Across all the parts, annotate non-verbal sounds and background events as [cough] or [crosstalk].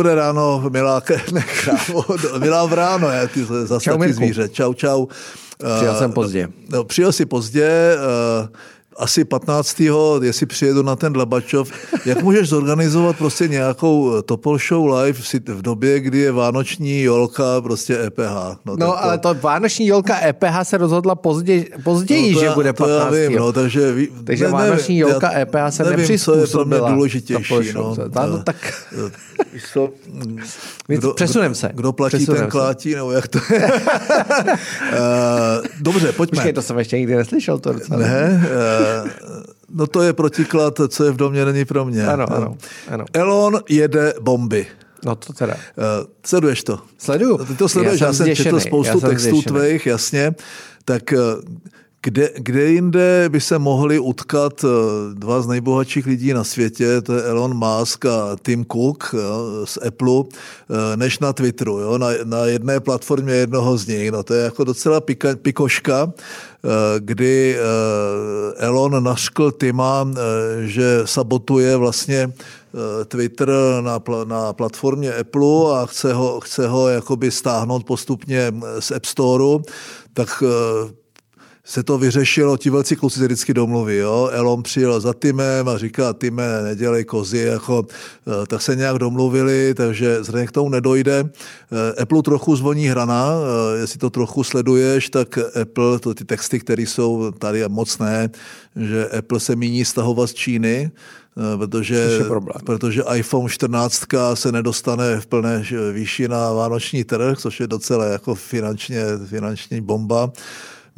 Dobré ráno, milá, ne, krávo, milá v ráno, já ty zase zvíře. Čau, čau. Přijel Eh, jsem pozdě. No, přijel si pozdě, eh, asi 15. jestli přijedu na ten Dlabačov, jak můžeš zorganizovat prostě nějakou Topol Show live v době, kdy je vánoční jolka, prostě EPH. tak No, ale to vánoční jolka EPH se rozhodla pozdě, později, No, to že bude to 15. já vím, no, takže, ví, Takže ne- vánoční nevím, jolka já EPH se nevím, co je pro mě důležitější. Topol No, Show. No, no, tak co, My přesunem se. Kdo platí, Přesunem ten se. klátí, nebo jak to je? [laughs] Eh, Dobře, pojďme. Počkej, to jsem ještě nikdy neslyšel. To docela. Ne, eh, no to je protiklad, co je v domě, není pro mě. Ano, ano, ano. Elon jede bomby. No to teda. Eh, Sleduješ to? Sleduju. Ty to sleduješ, Já já jsem jsem četl spoustu já jsem textů zděšený. tvých, jasně. Tak eh, kde, kde jinde by se mohli utkat eh, dva z nejbohatších lidí na světě, to je Elon Musk a Tim Cook jo, z Apple, eh, než na Twitteru, jo, na, na jedné platformě jednoho z nich. No, to je jako docela pika, pikoška, eh, kdy Elon naškl Tima, že sabotuje vlastně Twitter na, na platformě Apple a chce ho, chce ho jakoby stáhnout postupně z App Storeu, tak se to vyřešilo, ti velcí kluci se vždycky domluví, jo? Elon přijel za Timem a říká, Time, nedělej kozy, jako, eh, tak se nějak domluvili, takže zřejmě k tomu nedojde. Eh, Apple trochu zvoní hrana, eh, jestli to trochu sleduješ, tak Apple, to ty texty, které jsou tady moc ne, že Apple se míní stahovat z Číny, protože, protože iPhone 14 se nedostane v plné výši na vánoční trh, což je docela jako finančně, finanční bomba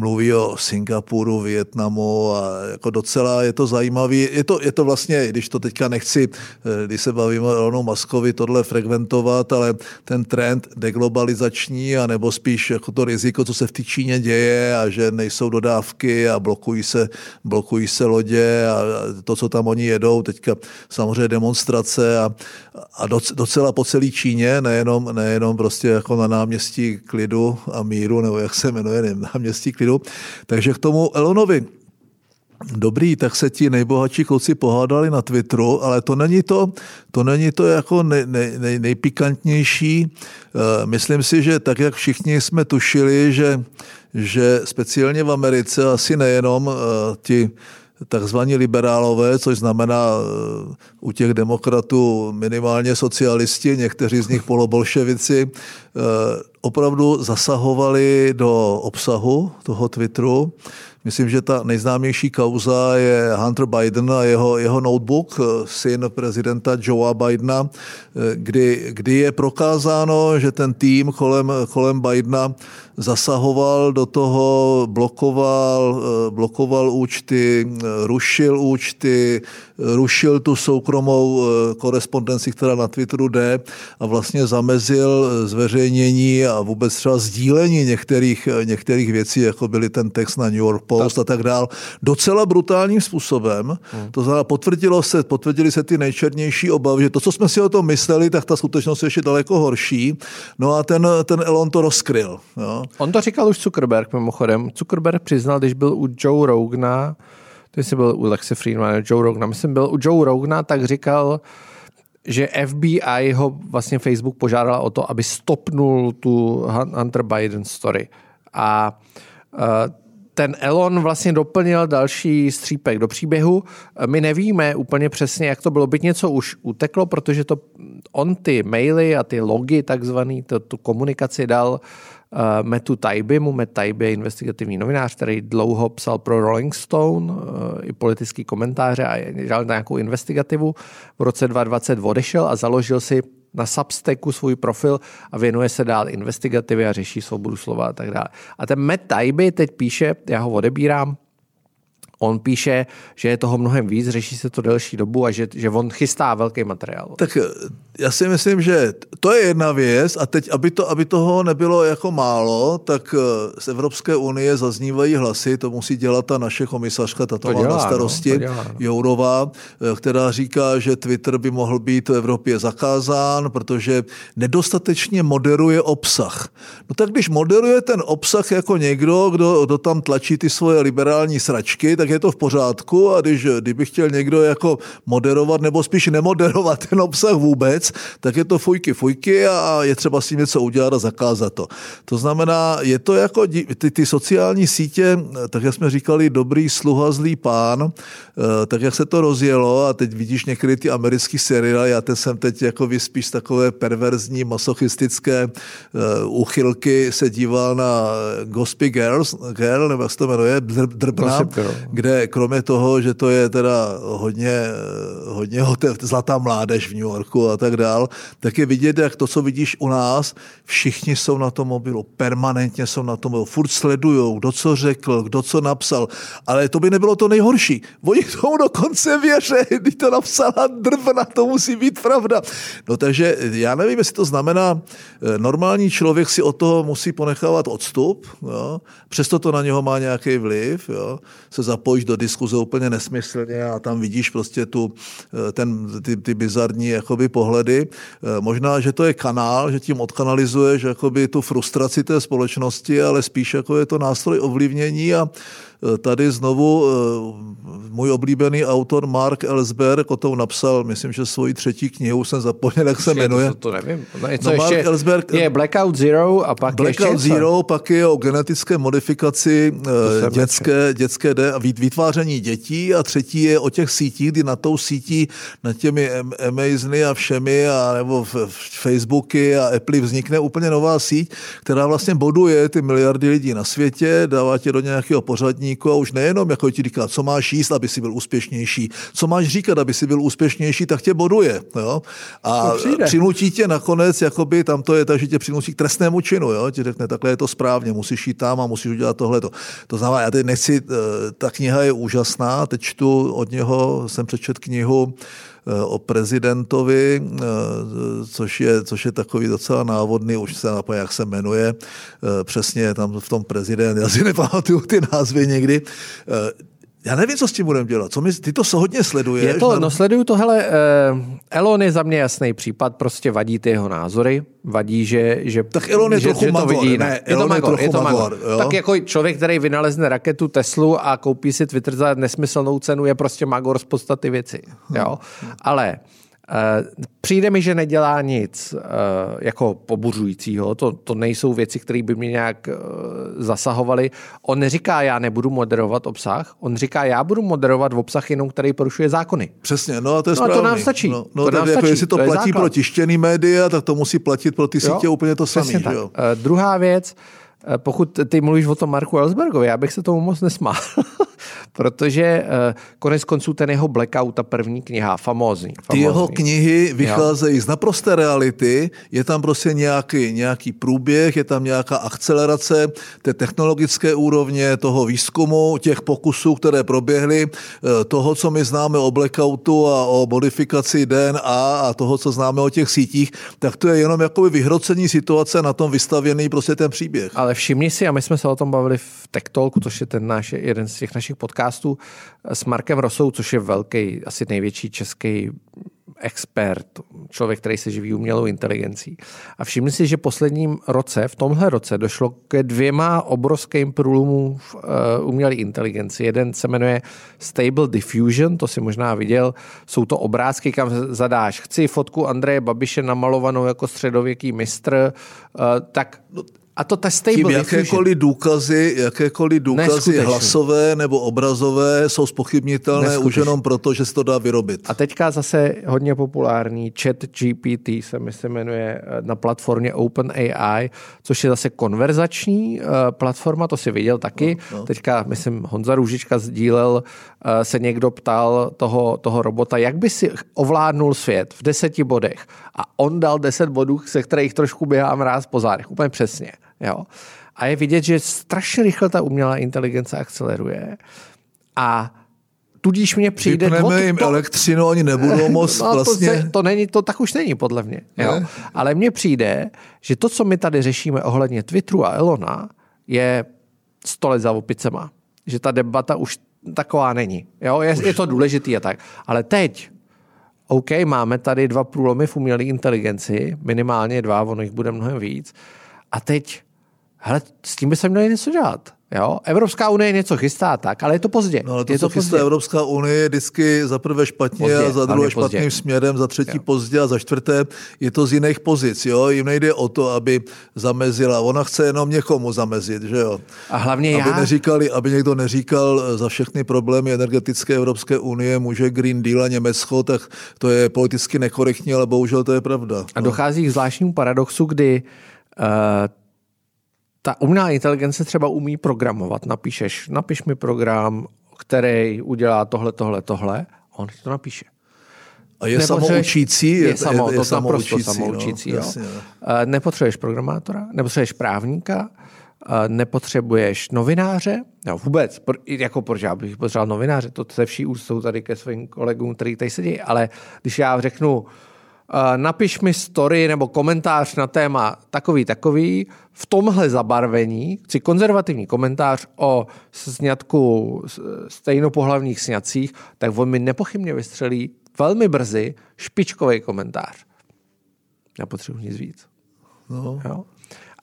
mluví o Singapuru, Vietnamu a jako docela je to zajímavý. Je to, je to vlastně, když to teďka nechci, eh, když se bavíme o Elonu Maskovi, tohle frekventovat, ale ten trend deglobalizační, a nebo spíš jako to riziko, co se v té Číně děje a že nejsou dodávky a blokují se, blokují se lodě a to, co tam oni jedou, teďka samozřejmě demonstrace a, a doc- docela po celé Číně, nejenom, nejenom prostě jako na náměstí klidu a míru, nebo jak se jmenuje, nevím, náměstí klidu. Takže k tomu Elonovi. Dobrý, tak se ti nejbohatší kluci pohádali na Twitteru, ale to není to, to není to jako nej, nej, nej, nejpikantnější. Eh, Myslím si, že tak, jak všichni jsme tušili, že, že speciálně v Americe asi nejenom eh, ti takzvaní liberálové, což znamená eh, u těch demokratů minimálně socialisti, někteří z nich polobolševici, opravdu zasahovali do obsahu toho Twitteru. Myslím, že ta nejznámější kauza je Hunter Biden a jeho, jeho notebook, eh, syn prezidenta Joea Bidena, eh, kdy, kdy je prokázáno, že ten tým kolem, kolem Bidena zasahoval do toho, blokoval, eh, blokoval účty, rušil účty, rušil tu soukromou korespondenci, která na Twitteru jde a vlastně zamezil zveřejnění a vůbec třeba sdílení některých, některých věcí, jako byly ten text na New York Post a tak dál, docela brutálním způsobem. To znamená, potvrdilo se, potvrdili se ty nejčernější obavy, že to, co jsme si o tom mysleli, tak ta skutečnost je ještě daleko horší. No a ten, ten Elon to rozkryl. Jo. On to říkal už Zuckerberg mimochodem. Zuckerberg přiznal, když byl u Joe Rogana, to jsi byl u Lexi Friedmana, Joe Rogana, myslím, byl u Joe Rogana, tak říkal, že FBI ho vlastně Facebook požádala o to, aby stopnul tu Hunter Biden story. A uh, ten Elon vlastně doplnil další střípek do příběhu. My nevíme úplně přesně, jak to bylo. Byť něco už uteklo, protože to on ty maily a ty logy takzvaný, to, tu komunikaci dal uh, Metu Taibimu. Matt Taibbi je investigativní novinář, který dlouho psal pro Rolling Stone uh, i politický komentáře a dělal nějakou investigativu. V roce 2020 odešel a založil si na Substacku svůj profil a věnuje se dál investigativě a řeší svobodu slova a tak dále. A ten Matt Taibbi teď píše, já ho odebírám, on píše, že je toho mnohem víc, řeší se to delší dobu a že, že on chystá velký materiál. Tak eh, já si myslím, že to je jedna věc a teď, aby, to, aby toho nebylo jako málo, tak eh, z Evropské unie zaznívají hlasy, to musí dělat ta naše komisařka, ta to, To má dělá, na no, starosti, to dělá, no. Jourová, eh, která říká, že Twitter by mohl být v Evropě zakázán, protože nedostatečně moderuje obsah. No tak když moderuje ten obsah jako někdo, kdo, kdo tam tlačí ty svoje liberální sračky, tak je to v pořádku a když, kdyby chtěl někdo jako moderovat nebo spíš nemoderovat ten obsah vůbec, věc, tak je to fujky, fujky a je třeba s tím něco udělat a zakázat to. To znamená, je to jako ty, ty sociální sítě, tak jak jsme říkali, dobrý sluha, zlý pán, eh, tak jak se to rozjelo a teď vidíš některé ty americké seriály, já ten jsem teď jako spíš takové perverzní, masochistické uh, uchylky se díval na Gospel Girls, Girl, nebo jak se to jmenuje, Drbna, kde kromě toho, že to je teda hodně, hodně zlatá mládež v New Yorku a tak dál, tak je vidět, jak to, co vidíš u nás, všichni jsou na tom mobilu, permanentně jsou na tom mobilu, furt sledují, kdo co řekl, kdo co napsal, ale to by nebylo to nejhorší. Oni tomu dokonce věří, [laughs] když to napsala Drbna, to musí být pravda. No takže já nevím, jestli to znamená, eh, normální člověk si od toho musí ponechávat odstup, jo? přesto to na něho má nějaký vliv, jo? se zapojíš do diskuze úplně nesmyslně a tam vidíš prostě tu, eh, ten, ty, ty bizarní jakoby, pohledy. Eh, možná, že to je kanál, že tím odkanalizuješ jakoby, tu frustraci té společnosti, ale spíš jako je to nástroj ovlivnění a Eh, tady znovu eh, můj oblíbený autor Mark Ellsberg o tom napsal, myslím, že svoji třetí knihu, jsem zapomněl, jak se jmenuje. To, to nevím. No, co no, Mark ještě Ellsberg, je Blackout Zero a pak Blackout ještě Zero, pak je o genetické modifikaci dětské, dětské de, vytváření dětí a třetí je o těch sítích, kdy na tou sítí, na těmi Amazony a všemi, a nebo v, v Facebooky a Apple vznikne úplně nová síť, která vlastně boduje ty miliardy lidí na světě, dává tě do nějakého pořadní zákazníku a už nejenom jako ti říká, co máš jíst, aby si byl úspěšnější, co máš říkat, aby si byl úspěšnější, tak tě boduje. Jo? A přinutí tě nakonec, jakoby tam to je tak, že tě přinutí k trestnému činu. Jo? Ti řekne, takhle je to správně, musíš jít tam a musíš udělat tohleto. To znamená, já teď nechci, eh, ta kniha je úžasná, teď čtu od něho, jsem přečet knihu o prezidentovi, eh, což je, což je takový docela návodný, už se napomíná, jak se jmenuje, eh, přesně tam v tom prezident, já si nepamatuju ty názvy někdy, já nevím, co s tím budeme dělat. Co my, ty to hodně sleduješ. Je to, no sleduju to, hele, uh, Elon je za mě jasný případ, prostě vadí ty jeho názory, vadí, že, že, tak Elon je že, trochu že to vidí Ne, je to magor, je to magor. magor tak jako člověk, který vynalezne raketu Teslu a koupí si Twitter za nesmyslnou cenu, je prostě magor z podstaty věci. Jo? Ale Eh, přijde mi, že nedělá nic eh, jako pobuřujícího, to, to nejsou věci, které by mě nějak eh, zasahovaly. On neříká, já nebudu moderovat obsah, on říká, já budu moderovat obsah jenom, který porušuje zákony. Přesně, no a to je no, a to nám stačí. No, no to nám jako, stačí. Jestli to, to platí pro tištěný média, tak to musí platit pro ty sítě jo? úplně to samé. Uh, druhá věc, pokud ty mluvíš o tom Marku Ellsbergovi, já bych se tomu moc nesmál. [laughs] protože eh, konec konců ten jeho Blackout, ta první kniha, famózní. Ty jeho knihy vycházejí jo. z naprosté reality, je tam prostě nějaký, nějaký průběh, je tam nějaká akcelerace té technologické úrovně, toho výzkumu, těch pokusů, které proběhly, eh, toho, co my známe o Blackoutu a o modifikaci DNA a toho, co známe o těch sítích, tak to je jenom jakoby vyhrocení situace na tom vystavěný prostě ten příběh. Ale všimni si, a my jsme se o tom bavili v Tech Talku, což je ten náš, jeden z těch našich podcastů, podcastu s Markem Rosou, což je velký, asi největší český expert, člověk, který se živí umělou inteligencí. A všimli si, že posledním roce, v tomhle roce, došlo ke dvěma obrovským průlomům v uh, umělé inteligenci. Jeden se jmenuje Stable Diffusion, to si možná viděl. Jsou to obrázky, kam zadáš. Chci fotku Andreje Babiše namalovanou jako středověký mistr, uh, tak a to ta stable Tím jakékoliv důkazy, jakékoliv důkazy hlasové nebo obrazové jsou spochybnitelné už jenom proto, že se to dá vyrobit. A teďka zase hodně populární chat GPT se mi se jmenuje eh, na platformě OpenAI, což je zase konverzační uh, platforma, to si viděl taky. No, no. Teďka, myslím, Honza Růžička sdílel, uh, se někdo ptal toho, toho robota, jak by si ovládnul svět v deseti bodech. A on dal deset bodů, se kterých trošku běhá mráz po zádech, úplně přesně. Jo? A je vidět, že strašně rychle ta umělá inteligence akceleruje a tudíž mě přijde... Vypneme jim to, elektřinu, oni nebudou [laughs] moc no, vlastně... To, to, není, to tak už není, podle mě. Jo? Ale mně přijde, že to, co my tady řešíme ohledně Twitteru a Elona, je sto let za opicema. Že ta debata už taková není. Jo? Je, je to důležitý a tak. Ale teď, OK, máme tady dva průlomy v umělé inteligenci, minimálně dva, ono jich bude mnohem víc. A teď hele, s tím by se měli něco dělat. Jo? Evropská unie něco chystá tak, ale je to pozdě. No ale to, je co to chystá pozdě. Evropská unie, je vždycky za prvé špatně Pozdě, a za druhé špatným pozdě. směrem, za třetí pozdě a za čtvrté je to z jiných pozic. Jo? Jim nejde o to, aby zamezila. Ona chce jenom někomu zamezit, že jo? A hlavně Aby, já, neříkali, aby někdo neříkal eh, za všechny problémy energetické Evropské unie může Green Deal a Německo, tak to je politicky nekorektní, ale bohužel to je pravda. a dochází k zvláštnímu paradoxu, kdy uh, ta umělá inteligence třeba umí programovat. Napíšeš, napiš mi program, který udělá tohle, tohle, tohle, a on ti to napíše. A je samoučící? Je, samo, to naprosto samoučící, samoučící. no, jo. jasně, Nepotřebuješ programátora, nepotřebuješ právníka, nepotřebuješ novináře, no vůbec, jako proč já bych potřeboval novináře, to se vší úctou tady ke svým kolegům, který tady sedí, ale když já řeknu, eh, napiš mi story nebo komentář na téma takový, takový, v tomhle zabarvení, chci konzervativní komentář o sňatku s- stejnopohlavních sňacích, tak on mi nepochybně vystřelí velmi brzy špičkový komentář. Nepotřebuji nic víc. No. Jo?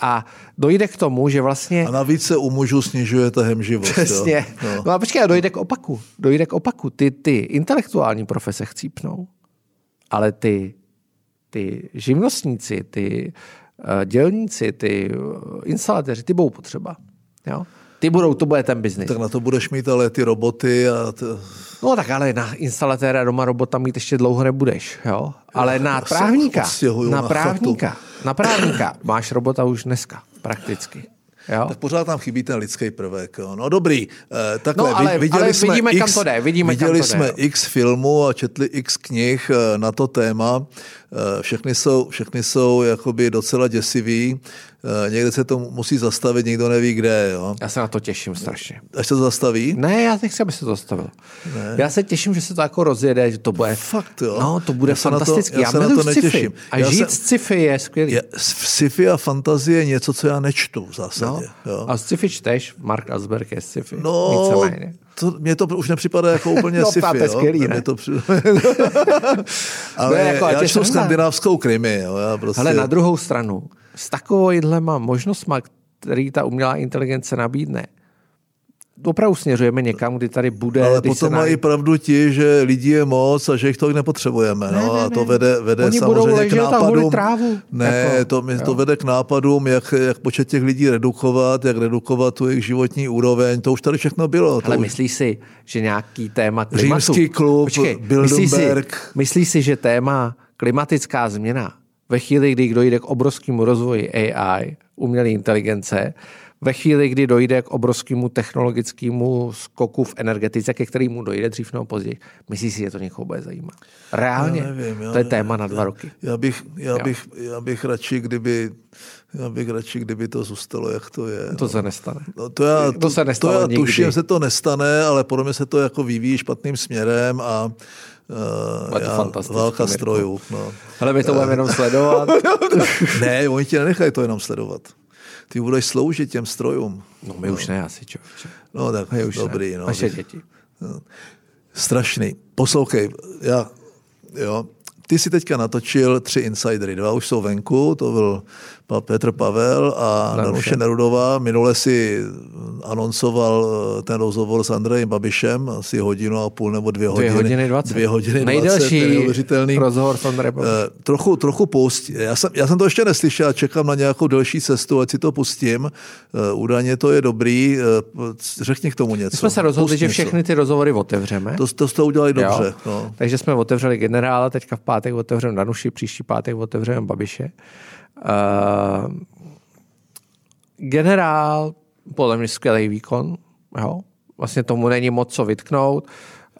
A dojde k tomu, že vlastně... A navíc se u mužů snižuje ta hemživost. Přesně. Jo? No. No. no a počkej, a dojde k opaku. Dojde k opaku. Ty, ty intelektuální profese chcípnou, ale ty, ty živnostníci, ty uh, dělníci, ty uh, instalatéři, ty budou potřeba. Jo? Ty budou, to bude ten biznis. Tak na to budeš mít ale ty roboty a t... No tak ale na instalatéra doma robota mít ještě dlouho nebudeš, jo? Ale na právníka, na na právníka, na právníka máš robota už dneska, prakticky. Jo? tak pořád tam chybí ten lidský prvek. Jo. No dobrý, eh, takhle, No, ale- vi- viděli ale jsme vidíme, x, kam to jde, vidíme, kam viděli to jde, jsme no. x filmů a četli x knih eh, na to téma. Eh, Všechny jsou, všechny jsou jakoby docela děsivý. Eh, Někde se to musí zastavit, nikdo neví kde. Jo. Já se na to těším strašně. Až se to zastaví? Ne, já nechci, aby se to zastavil. Já se těším, že se to jako rozjede, že to bude... Fakt, jo. No, to bude Já se fantastický. já já se na to sci-fi. netěším. A Já žít z sci-fi je skvělý. Je, sci-fi a fantazie je něco, co já nečtu v zásadě. no. Jo. A sci-fi čteš, Mark Asberg je sci-fi. No, Víceméně. To, mně to už nepřipadá jako úplně [laughs] No, sci-fi. to je jo. skvělý, ne? To při... [laughs] Ale No, jako, já čtu skandinávskou krimi. Jo. Já prostě... Ale na druhou stranu, s takovýhlema možnostma, který ta umělá inteligence nabídne, opravdu směřujeme někam, kdy tady bude... Ale když potom se mají pravdu ti, že lidí je moc a že jich tolik nepotřebujeme. Ne, no, ne, a to ne. vede, vede Oni budou samozřejmě k nápadům. trávu. Ne, Jako, to, mi- to vede k nápadům, jak, jak počet těch lidí redukovat, jak redukovat tu jejich životní úroveň. To už tady všechno bylo. Ale už... myslíš si, že nějaký téma klimatu... Římský klub, myslíš si, myslíš si, že téma klimatická změna ve chvíli, kdy dojde k obrovskému rozvoji AI, umělé inteligence, ve chvíli, kdy dojde k obrovskému technologickému skoku v energetice, ke kterému dojde dřív nebo později, myslíš si, že to někoho bude zajímat? Reálně? Já nevím, já to je nevím. téma na dva roky. Já bych, já, bych, já bych radši, kdyby já bych radši, kdyby to zůstalo, jak to je. To se nestane. No to já, To se nestalo to já nikdy. tuším, se to nestane, ale podle mě se to jako vyvíjí špatným směrem a uh, to já, válka strojů. No. Ale my to budeme jenom sledovat. [laughs] ne, oni ti nenechají to jenom sledovat. Ty budeš sloužit těm strojům. No my už ne asi, člověče. No tak My už dobrý. ne. No, Naše děti. Strašný. Poslouchej, já, jo, ty si teďka natočil tři insidery, dva už jsou venku, to byl Petr Pavel a Danuše. Nerudová. Minule si anoncoval eh, ten rozhovor s Andrejem Babišem, asi hodinu a půl nebo dvě hodiny. Dvě hodiny dvacet. Dvě hodiny Nejdelší dvacet, to je neuvěřitelný. rozhovor s Andrejem Babišem. Eh, trochu, trochu poust. Já jsem, já jsem to ještě neslyšel, čekám na nějakou delší cestu, ať si to pustím. Eh, Údajně to je dobrý. Řekni k tomu něco. My jsme se rozhodli, Pust že něco. všechny ty rozhovory otevřeme. To, to jste udělali dobře. Jo? No. Takže jsme otevřeli generála, teďka v pátek otevřeme Danuši, příští pátek otevřeme Babiše. Uh, generál, podle mě skvělý výkon, jo? vlastně tomu není moc co vytknout.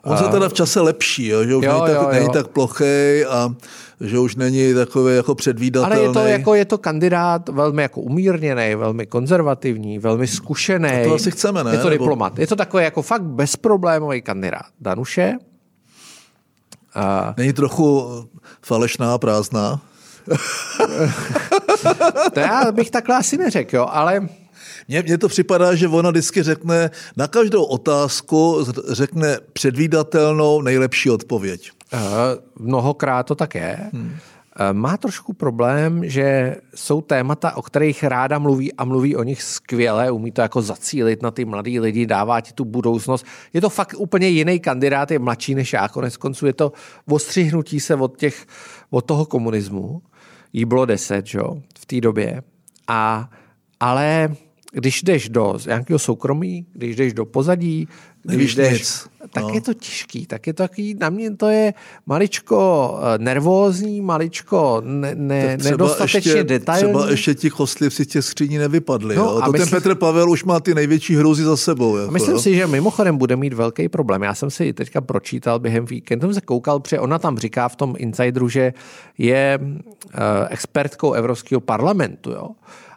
On se teda v čase lepší, jo? že už Jo, není, tak, jo, jo. není tak plochej a že už není takový jako předvídatelný. Ale je to, jako, je to kandidát velmi jako umírněný, velmi konzervativní, velmi zkušený. A to asi chceme, ne? Je to Nebo- diplomat. Je to takový jako fakt bezproblémový kandidát. Danuše. Uh, Není trochu falešná a prázdná? [laughs] to já bych takhle asi neřekl, jo, ale Mně, mně to připadá, že ona vždycky řekne, na každou otázku řekne předvídatelnou nejlepší odpověď. Uh, mnohokrát to tak je. Hmm. eh, má trošku problém, že jsou témata, o kterých ráda mluví a mluví o nich skvěle, umí to jako zacílit na ty mladý lidi, dává ti tu budoucnost. Je to fakt úplně jiný kandidát, je mladší než já, konec konců je to ostřihnutí se od, těch, od toho komunismu. Jí bylo deset, jo, v té době. A, ale když jdeš do nějakého soukromí, když jdeš do pozadí, když jdeš, nic. tak no. je to těžký, tak je to takový, na mě to je maličko eh, nervózní, maličko ne, ne, nedostatečně ještě, detailní. Třeba ještě ti kostlivci těch skříní nevypadli. No, jo? To myslím, ten Petr Pavel už má ty největší hruzy za sebou. Jako, myslím jo? si, že mimochodem bude mít velký problém. Já jsem si teďka pročítal během víkendu, jsem se koukal, protože ona tam říká v tom Insideru, že je uh, expertkou Evropského parlamentu. Jo?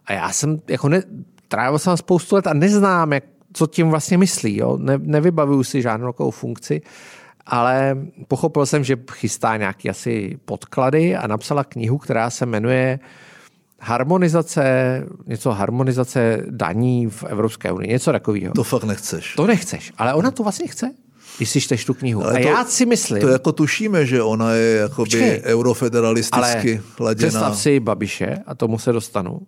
A já jsem jako ne, trávil jsem spoustu let a neznám, jak, co tím vlastně myslí. Jo? Ne, nevybavuju si žádnou takovou funkci, ale pochopil jsem, že chystá nějaký asi podklady a napsala knihu, která se jmenuje harmonizace, něco harmonizace daní v Evropské unii, něco takového. To fakt nechceš. To nechceš, ale ona to vlastně chce. Když si čteš tu knihu. Ale a to, já si myslím... To jako tušíme, že ona je jakoby Počkej, eurofederalisticky ale Představ si Babiše, a tomu se dostanu,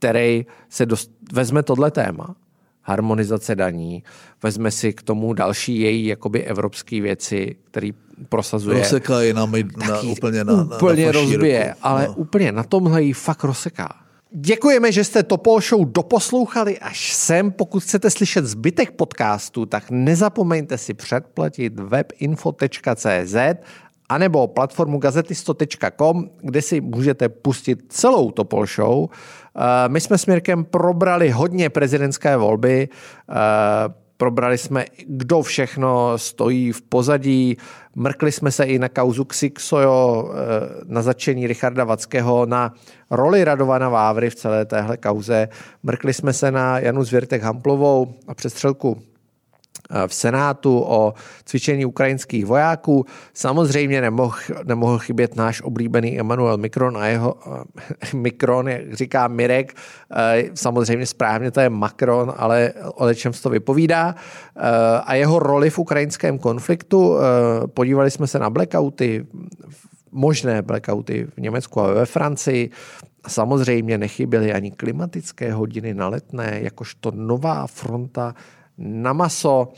který se dost, vezme tohle téma, harmonizace daní, vezme si k tomu další její jakoby evropské věci, který prosazuje. Rozseká na, na, úplně na, úplně na rozbije, ale no. úplně na tomhle jí fakt rozseká. Děkujeme, že jste Topol Show doposlouchali až sem. Pokud chcete slyšet zbytek podcastu, tak nezapomeňte si předplatit webinfo.cz anebo platformu gazetisto.com, kde si můžete pustit celou Topol Show. Eh, my jsme s Mirkem probrali hodně prezidentské volby, eh, probrali jsme, kdo všechno stojí v pozadí, mrkli jsme se i na kauzu Xixojo, eh, na začení Richarda Vackého, na roli Radovana Vávry v celé téhle kauze, mrkli jsme se na Janu Zvěrtek Hamplovou a přestřelku v Senátu o cvičení ukrajinských vojáků. Samozřejmě nemohl, nemohl chybět náš oblíbený Emmanuel Mikron a jeho [laughs] uh, Mikron, jak říká Mirek, uh, samozřejmě správně to je Macron, ale o čem to vypovídá. A jeho roli v ukrajinském konfliktu. Podívali jsme se na blackouty, možné blackouty v Německu a ve Francii. Samozřejmě nechyběly ani klimatické hodiny na letné, jakožto nová fronta na maso.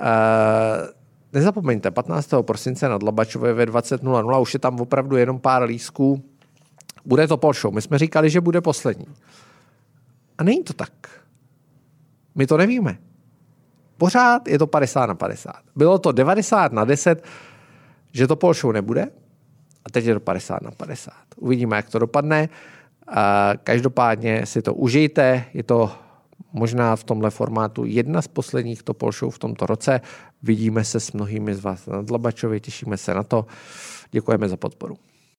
Eh, nezapomeňte, 15. prosince na Dlabačové ve 20.00, už je tam opravdu jenom pár lísků. Bude to Pol Show. My jsme říkali, že bude poslední. A není to tak. My to nevíme. Pořád je to 50 na 50. Bylo to 90 na 10, že to Pol Show nebude. A teď je to 50 na 50. Uvidíme, jak to dopadne. Každopádně si to užijte. Je to možná v tomhle formátu jedna z posledních Topol Show v tomto roce. Vidíme se s mnohými z vás na Dlabačově, těšíme se na to. Děkujeme za podporu.